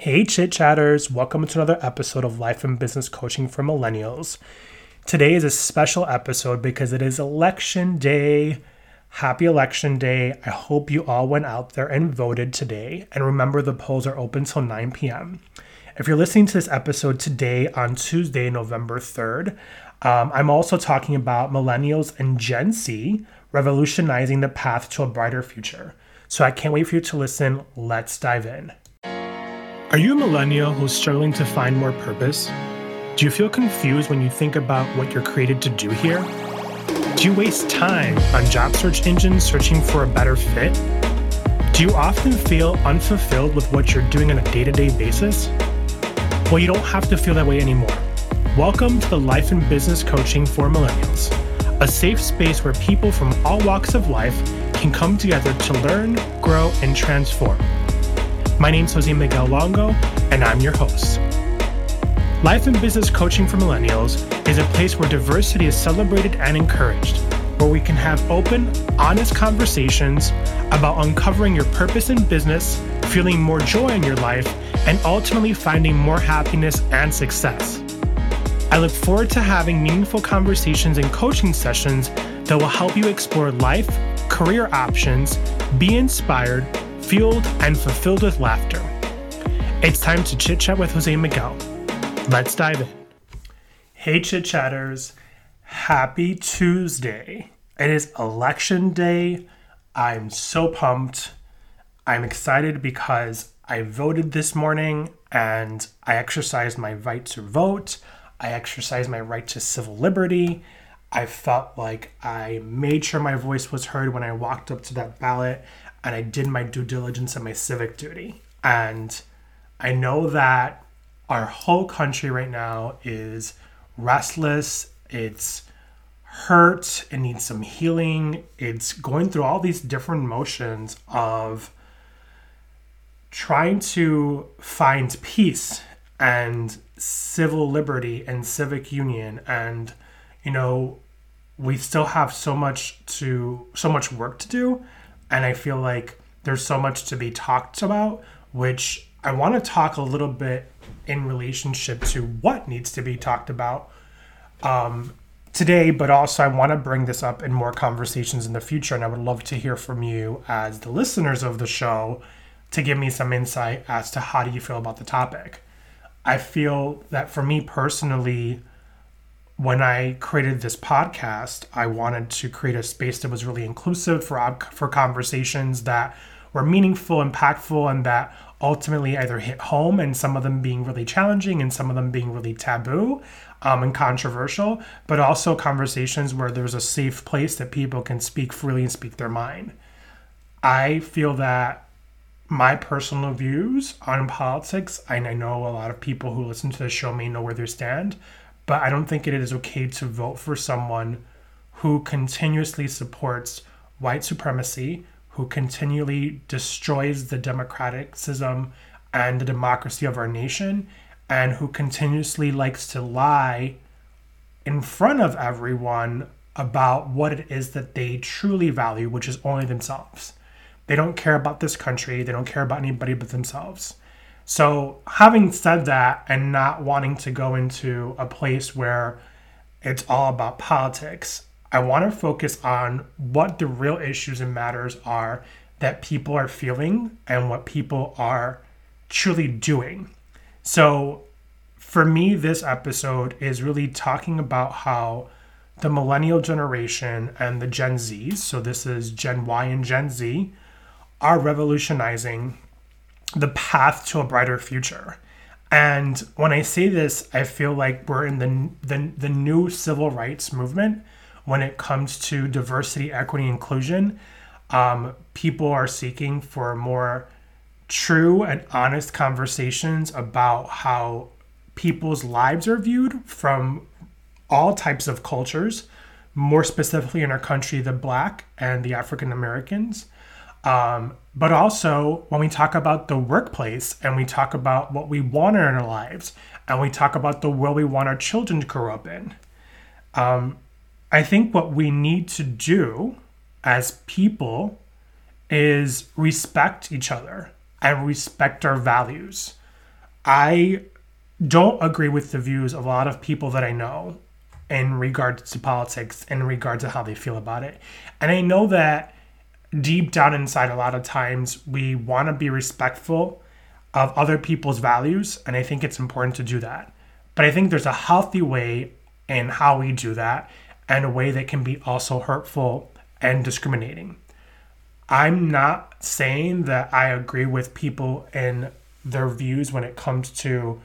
Hey, chit chatters, welcome to another episode of Life and Business Coaching for Millennials. Today is a special episode because it is election day. Happy election day. I hope you all went out there and voted today. And remember, the polls are open till 9 p.m. If you're listening to this episode today on Tuesday, November 3rd, um, I'm also talking about millennials and Gen Z revolutionizing the path to a brighter future. So I can't wait for you to listen. Let's dive in. Are you a millennial who's struggling to find more purpose? Do you feel confused when you think about what you're created to do here? Do you waste time on job search engines searching for a better fit? Do you often feel unfulfilled with what you're doing on a day to day basis? Well, you don't have to feel that way anymore. Welcome to the Life and Business Coaching for Millennials, a safe space where people from all walks of life can come together to learn, grow, and transform. My name is Jose Miguel Longo, and I'm your host. Life and Business Coaching for Millennials is a place where diversity is celebrated and encouraged, where we can have open, honest conversations about uncovering your purpose in business, feeling more joy in your life, and ultimately finding more happiness and success. I look forward to having meaningful conversations and coaching sessions that will help you explore life, career options, be inspired, fueled, and fulfilled with laughter. It's time to chit chat with Jose Miguel. Let's dive in. Hey, chit chatters. Happy Tuesday. It is election day. I'm so pumped. I'm excited because I voted this morning and I exercised my right to vote. I exercised my right to civil liberty. I felt like I made sure my voice was heard when I walked up to that ballot and I did my due diligence and my civic duty. And I know that our whole country right now is restless, it's hurt, it needs some healing, it's going through all these different motions of trying to find peace and civil liberty and civic union. And you know we still have so much to so much work to do and I feel like there's so much to be talked about, which I want to talk a little bit in relationship to what needs to be talked about um, today, but also I want to bring this up in more conversations in the future. And I would love to hear from you as the listeners of the show to give me some insight as to how do you feel about the topic. I feel that for me personally, when I created this podcast, I wanted to create a space that was really inclusive for for conversations that were meaningful, impactful, and that ultimately either hit home, and some of them being really challenging, and some of them being really taboo um, and controversial, but also conversations where there's a safe place that people can speak freely and speak their mind. I feel that my personal views on politics, and I know a lot of people who listen to the show may know where they stand, but I don't think it is okay to vote for someone who continuously supports white supremacy, who continually destroys the democratic system and the democracy of our nation, and who continuously likes to lie in front of everyone about what it is that they truly value, which is only themselves. They don't care about this country, they don't care about anybody but themselves. So, having said that, and not wanting to go into a place where it's all about politics, I want to focus on what the real issues and matters are that people are feeling and what people are truly doing. So, for me, this episode is really talking about how the millennial generation and the Gen Zs, so this is Gen Y and Gen Z, are revolutionizing the path to a brighter future. And when I say this, I feel like we're in the, the, the new civil rights movement when it comes to diversity, equity, inclusion. Um, people are seeking for more true and honest conversations about how people's lives are viewed from all types of cultures, more specifically in our country, the Black and the African Americans. Um, but also, when we talk about the workplace and we talk about what we want in our lives and we talk about the world we want our children to grow up in, um, I think what we need to do as people is respect each other and respect our values. I don't agree with the views of a lot of people that I know in regards to politics in regards to how they feel about it. And I know that deep down inside, a lot of times we want to be respectful of other people's values. And I think it's important to do that. But I think there's a healthy way in how we do that and a way that can be also hurtful and discriminating. I'm not saying that I agree with people and their views when it comes to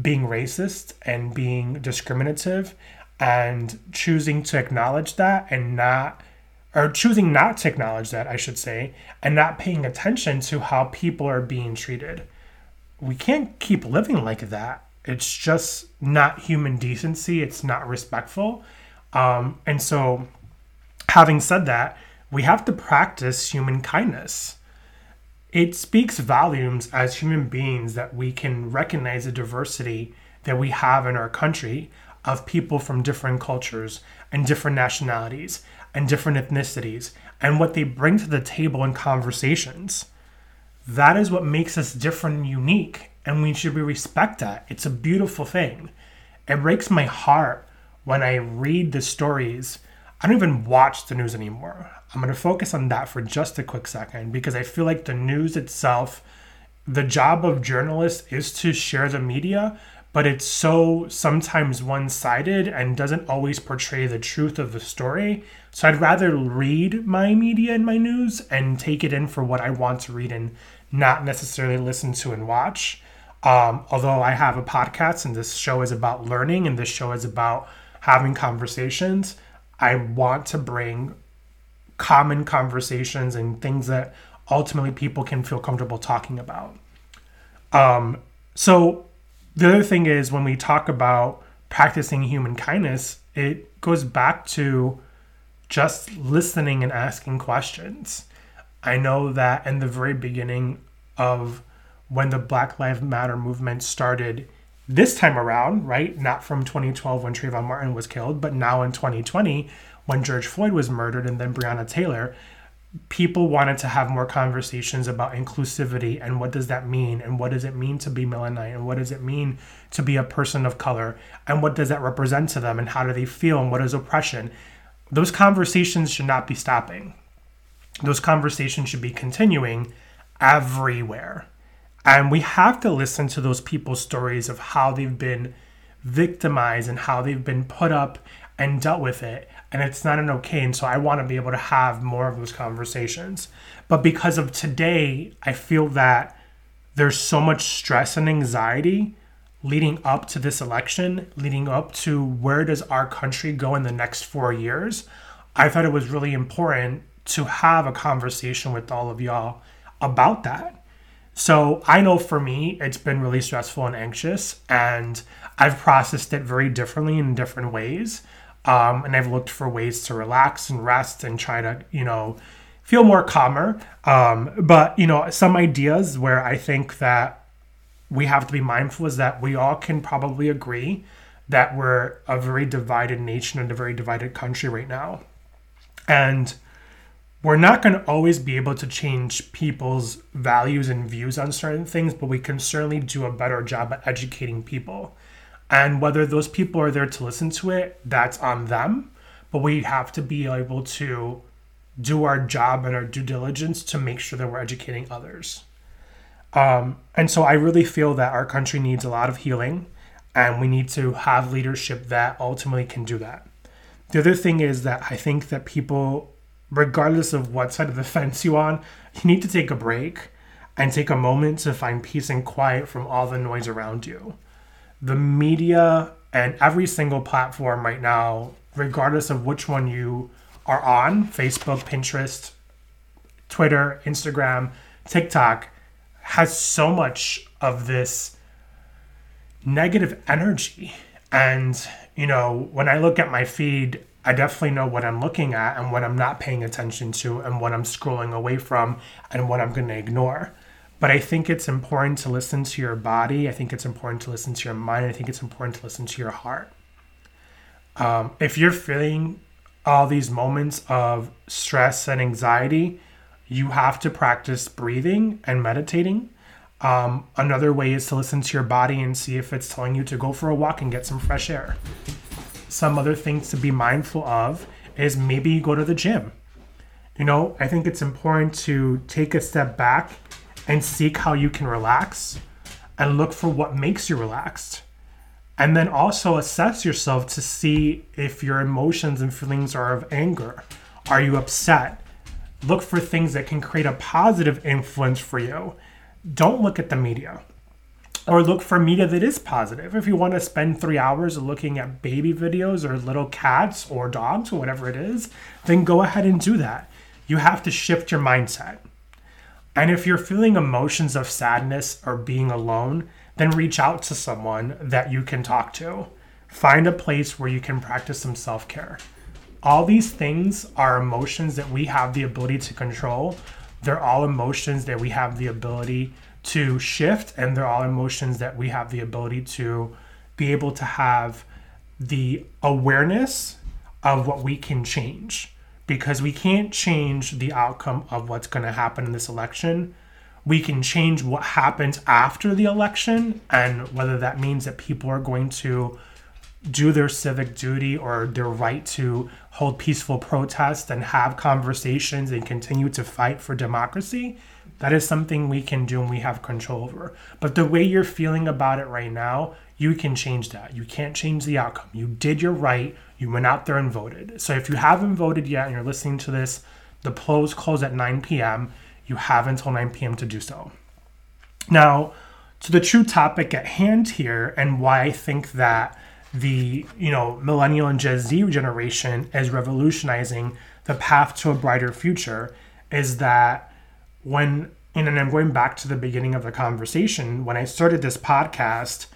being racist and being discriminative and choosing to acknowledge that and not or choosing not to acknowledge that I should say and not paying attention to how people are being treated. We can't keep living like that. It's just not human decency, it's not respectful. Um, and so having said that, we have to practice human kindness. It speaks volumes as human beings that we can recognize the diversity that we have in our country of people from different cultures and different nationalities and different ethnicities and what they bring to the table in conversations. That is what makes us different and unique, and we should be respect that. It's a beautiful thing. It breaks my heart when I read the stories. I don't even watch the news anymore. I'm going to focus on that for just a quick second because I feel like the news itself, the job of journalists is to share the media, but it's so sometimes one sided and doesn't always portray the truth of the story. So I'd rather read my media and my news and take it in for what I want to read and not necessarily listen to and watch. Um, although I have a podcast and this show is about learning and this show is about having conversations, I want to bring common conversations and things that ultimately people can feel comfortable talking about. Um, so the other thing is when we talk about practicing human kindness, it goes back to just listening and asking questions. I know that in the very beginning of when the Black Lives Matter movement started this time around, right? Not from 2012 when Trayvon Martin was killed, but now in 2020 when George Floyd was murdered and then Breonna Taylor, people wanted to have more conversations about inclusivity and what does that mean and what does it mean to be Melanite and what does it mean to be a person of color and what does that represent to them and how do they feel and what is oppression. Those conversations should not be stopping. Those conversations should be continuing everywhere. And we have to listen to those people's stories of how they've been victimized and how they've been put up and dealt with it and it's not an okay and so i want to be able to have more of those conversations. But because of today i feel that there's so much stress and anxiety leading up to this election leading up to where does our country go in the next four years i thought it was really important to have a conversation with all of y'all about that so i know for me it's been really stressful and anxious and i've processed it very differently in different ways um, and I've looked for ways to relax and rest and try to, you know, feel more calmer. Um, but, you know, some ideas where I think that we have to be mindful is that we all can probably agree that we're a very divided nation and a very divided country right now. And we're not going to always be able to change people's values and views on certain things, but we can certainly do a better job at educating people. And whether those people are there to listen to it, that's on them. But we have to be able to do our job and our due diligence to make sure that we're educating others. Um, and so I really feel that our country needs a lot of healing, and we need to have leadership that ultimately can do that. The other thing is that I think that people, regardless of what side of the fence you're on, you need to take a break and take a moment to find peace and quiet from all the noise around you the media and every single platform right now, regardless of which one you are on Facebook, Pinterest, Twitter, Instagram, TikTok, has so much of this negative energy. And, you know, when I look at my feed, I definitely know what I'm looking at and what I'm not paying attention to and what I'm scrolling away from and what I'm going to ignore. But I think it's important to listen to your body. I think it's important to listen to your mind. I think it's important to listen to your heart. Um, if you're feeling all these moments of stress and anxiety, you have to practice breathing and meditating. Um, another way is to listen to your body and see if it's telling you to go for a walk and get some fresh air. Some other things to be mindful of is maybe you go to the gym. You know, I think it's important to take a step back and seek how you can relax and look for what makes you relaxed. And then also assess yourself to see if your emotions and feelings are of anger. Are you upset? Look for things that can create a positive influence for you. Don't look at the media or look for media that is positive. If you want to spend three hours looking at baby videos or little cats or dogs or whatever it is, then go ahead and do that. You have to shift your mindset. And if you're feeling emotions of sadness or being alone, then reach out to someone that you can talk to. Find a place where you can practice some self care. All these things are emotions that we have the ability to control. They're all emotions that we have the ability to shift, and they're all emotions that we have the ability to be able to have the awareness of what we can change because we can't change the outcome of what's going to happen in this election. We can change what happens after the election, and whether that means that people are going to do their civic duty or their right to hold peaceful protests and have conversations and continue to fight for democracy. That is something we can do and we have control over. But the way you're feeling about it right now, you can change that. You can't change the outcome. You did your right. You went out there and voted. So if you haven't voted yet and you're listening to this, the polls close at 9 p.m. You have until 9 p.m. to do so. Now, to the true topic at hand here and why I think that the you know millennial and Gen Z generation is revolutionizing the path to a brighter future is that when and I'm going back to the beginning of the conversation when I started this podcast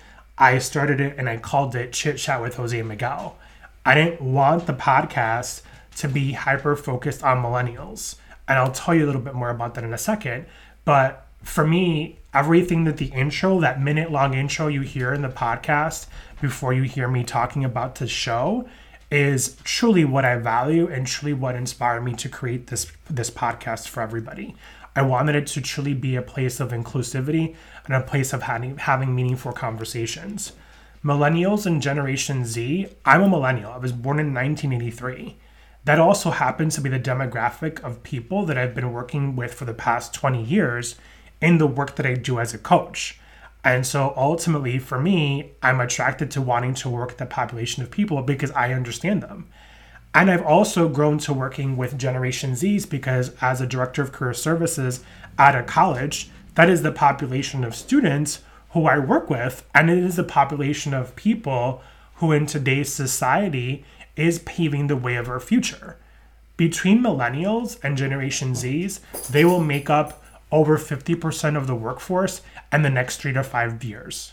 I started it and I called it Chit Chat with Jose Miguel. I didn't want the podcast to be hyper focused on millennials. And I'll tell you a little bit more about that in a second. But for me, everything that the intro, that minute long intro you hear in the podcast before you hear me talking about the show, is truly what I value and truly what inspired me to create this this podcast for everybody. I wanted it to truly be a place of inclusivity and a place of having, having meaningful conversations. Millennials and Generation Z, I'm a millennial. I was born in 1983. That also happens to be the demographic of people that I've been working with for the past 20 years in the work that I do as a coach. And so ultimately, for me, I'm attracted to wanting to work with the population of people because I understand them. And I've also grown to working with Generation Zs because, as a director of career services at a college, that is the population of students who I work with. And it is the population of people who, in today's society, is paving the way of our future. Between millennials and Generation Zs, they will make up over 50% of the workforce in the next three to five years.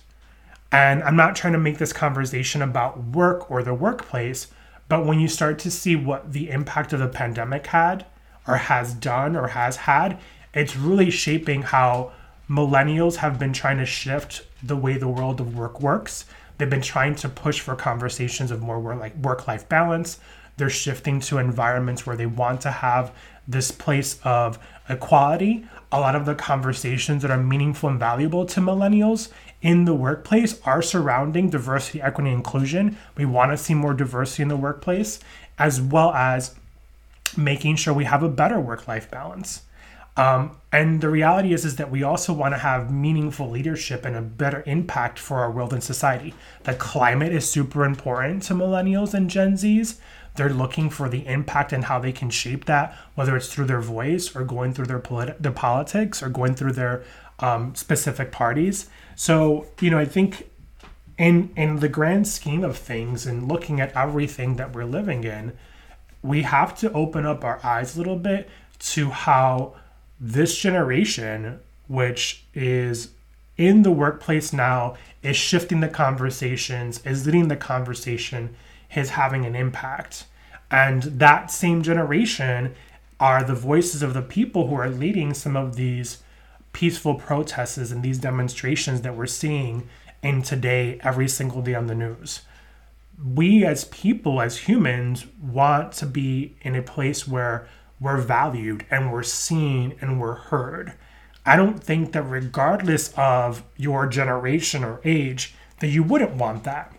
And I'm not trying to make this conversation about work or the workplace but when you start to see what the impact of the pandemic had, or has done, or has had, it's really shaping how millennials have been trying to shift the way the world of work works. They've been trying to push for conversations of more work like work-life balance. They're shifting to environments where they want to have this place of equality. A lot of the conversations that are meaningful and valuable to millennials in the workplace are surrounding diversity, equity, inclusion. We want to see more diversity in the workplace, as well as making sure we have a better work life balance. Um, and the reality is, is that we also want to have meaningful leadership and a better impact for our world and society. The climate is super important to millennials and Gen Zs. They're looking for the impact and how they can shape that, whether it's through their voice or going through their, polit- their politics or going through their um, specific parties. So, you know, I think in in the grand scheme of things and looking at everything that we're living in, we have to open up our eyes a little bit to how this generation, which is in the workplace now, is shifting the conversations, is leading the conversation, is having an impact. And that same generation are the voices of the people who are leading some of these peaceful protests and these demonstrations that we're seeing in today every single day on the news. We as people, as humans, want to be in a place where we're valued and we're seen and we're heard. I don't think that regardless of your generation or age, that you wouldn't want that.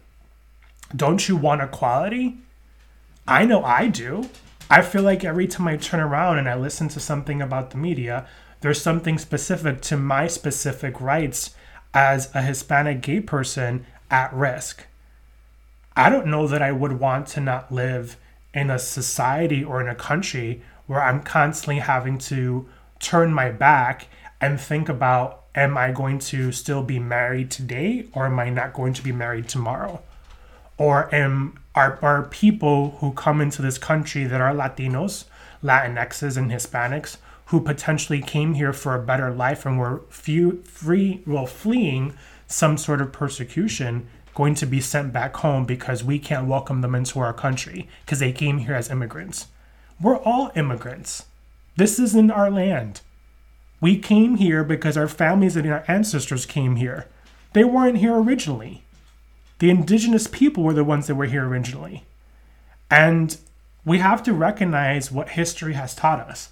Don't you want equality? I know I do. I feel like every time I turn around and I listen to something about the media, there's something specific to my specific rights as a Hispanic gay person at risk. I don't know that I would want to not live in a society or in a country where I'm constantly having to turn my back and think about am I going to still be married today or am I not going to be married tomorrow? Or am are, are people who come into this country that are Latinos, Latinxes, and Hispanics who potentially came here for a better life and were few, free, well, fleeing some sort of persecution, going to be sent back home because we can't welcome them into our country because they came here as immigrants. We're all immigrants. This isn't our land. We came here because our families and our ancestors came here. They weren't here originally. The indigenous people were the ones that were here originally. And we have to recognize what history has taught us.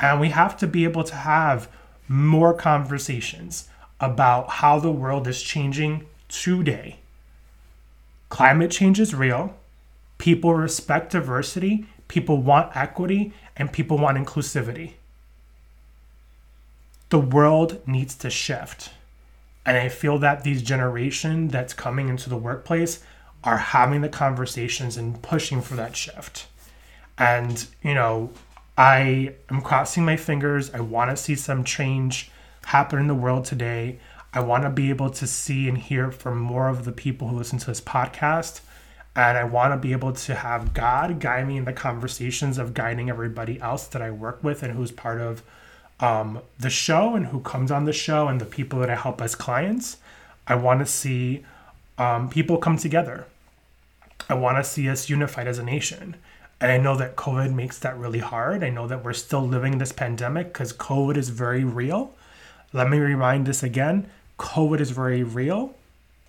And we have to be able to have more conversations about how the world is changing today. Climate change is real. People respect diversity, people want equity, and people want inclusivity the world needs to shift. And I feel that these generation that's coming into the workplace are having the conversations and pushing for that shift. And, you know, I am crossing my fingers. I want to see some change happen in the world today. I want to be able to see and hear from more of the people who listen to this podcast. And I want to be able to have God guide me in the conversations of guiding everybody else that I work with and who's part of um, the show and who comes on the show and the people that I help as clients. I want to see um, people come together. I want to see us unified as a nation. And I know that COVID makes that really hard. I know that we're still living this pandemic because COVID is very real. Let me remind this again COVID is very real.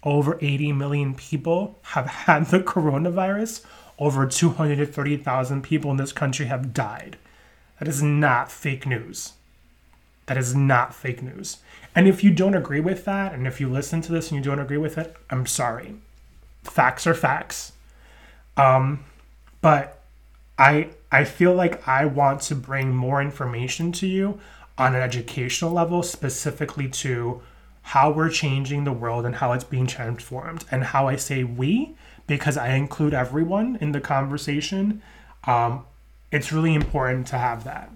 Over 80 million people have had the coronavirus. Over 230,000 people in this country have died. That is not fake news. That is not fake news. And if you don't agree with that, and if you listen to this and you don't agree with it, I'm sorry. Facts are facts. Um, but I I feel like I want to bring more information to you on an educational level, specifically to how we're changing the world and how it's being transformed. And how I say we, because I include everyone in the conversation. Um, it's really important to have that.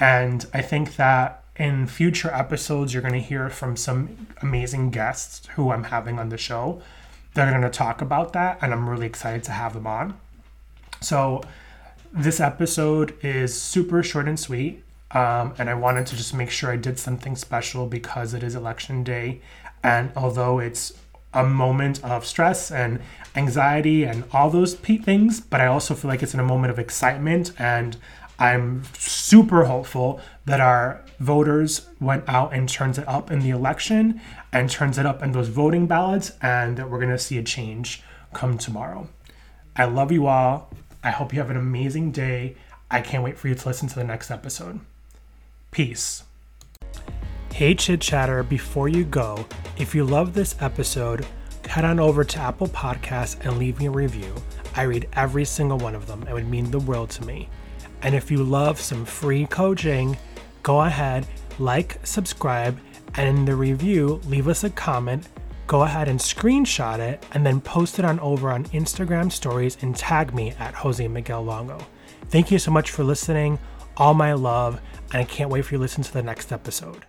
And I think that in future episodes, you're going to hear from some amazing guests who I'm having on the show. They're going to talk about that, and I'm really excited to have them on. So, this episode is super short and sweet. Um, and I wanted to just make sure I did something special because it is election day. And although it's a moment of stress and anxiety and all those things, but I also feel like it's in a moment of excitement and I'm super hopeful that our voters went out and turns it up in the election and turns it up in those voting ballots, and that we're going to see a change come tomorrow. I love you all. I hope you have an amazing day. I can't wait for you to listen to the next episode. Peace. Hey, Chit Chatter, before you go, if you love this episode, head on over to Apple Podcasts and leave me a review. I read every single one of them. It would mean the world to me. And if you love some free coaching, go ahead, like, subscribe, and in the review, leave us a comment. Go ahead and screenshot it and then post it on over on Instagram stories and tag me at Jose Miguel Longo. Thank you so much for listening. All my love, and I can't wait for you to listen to the next episode.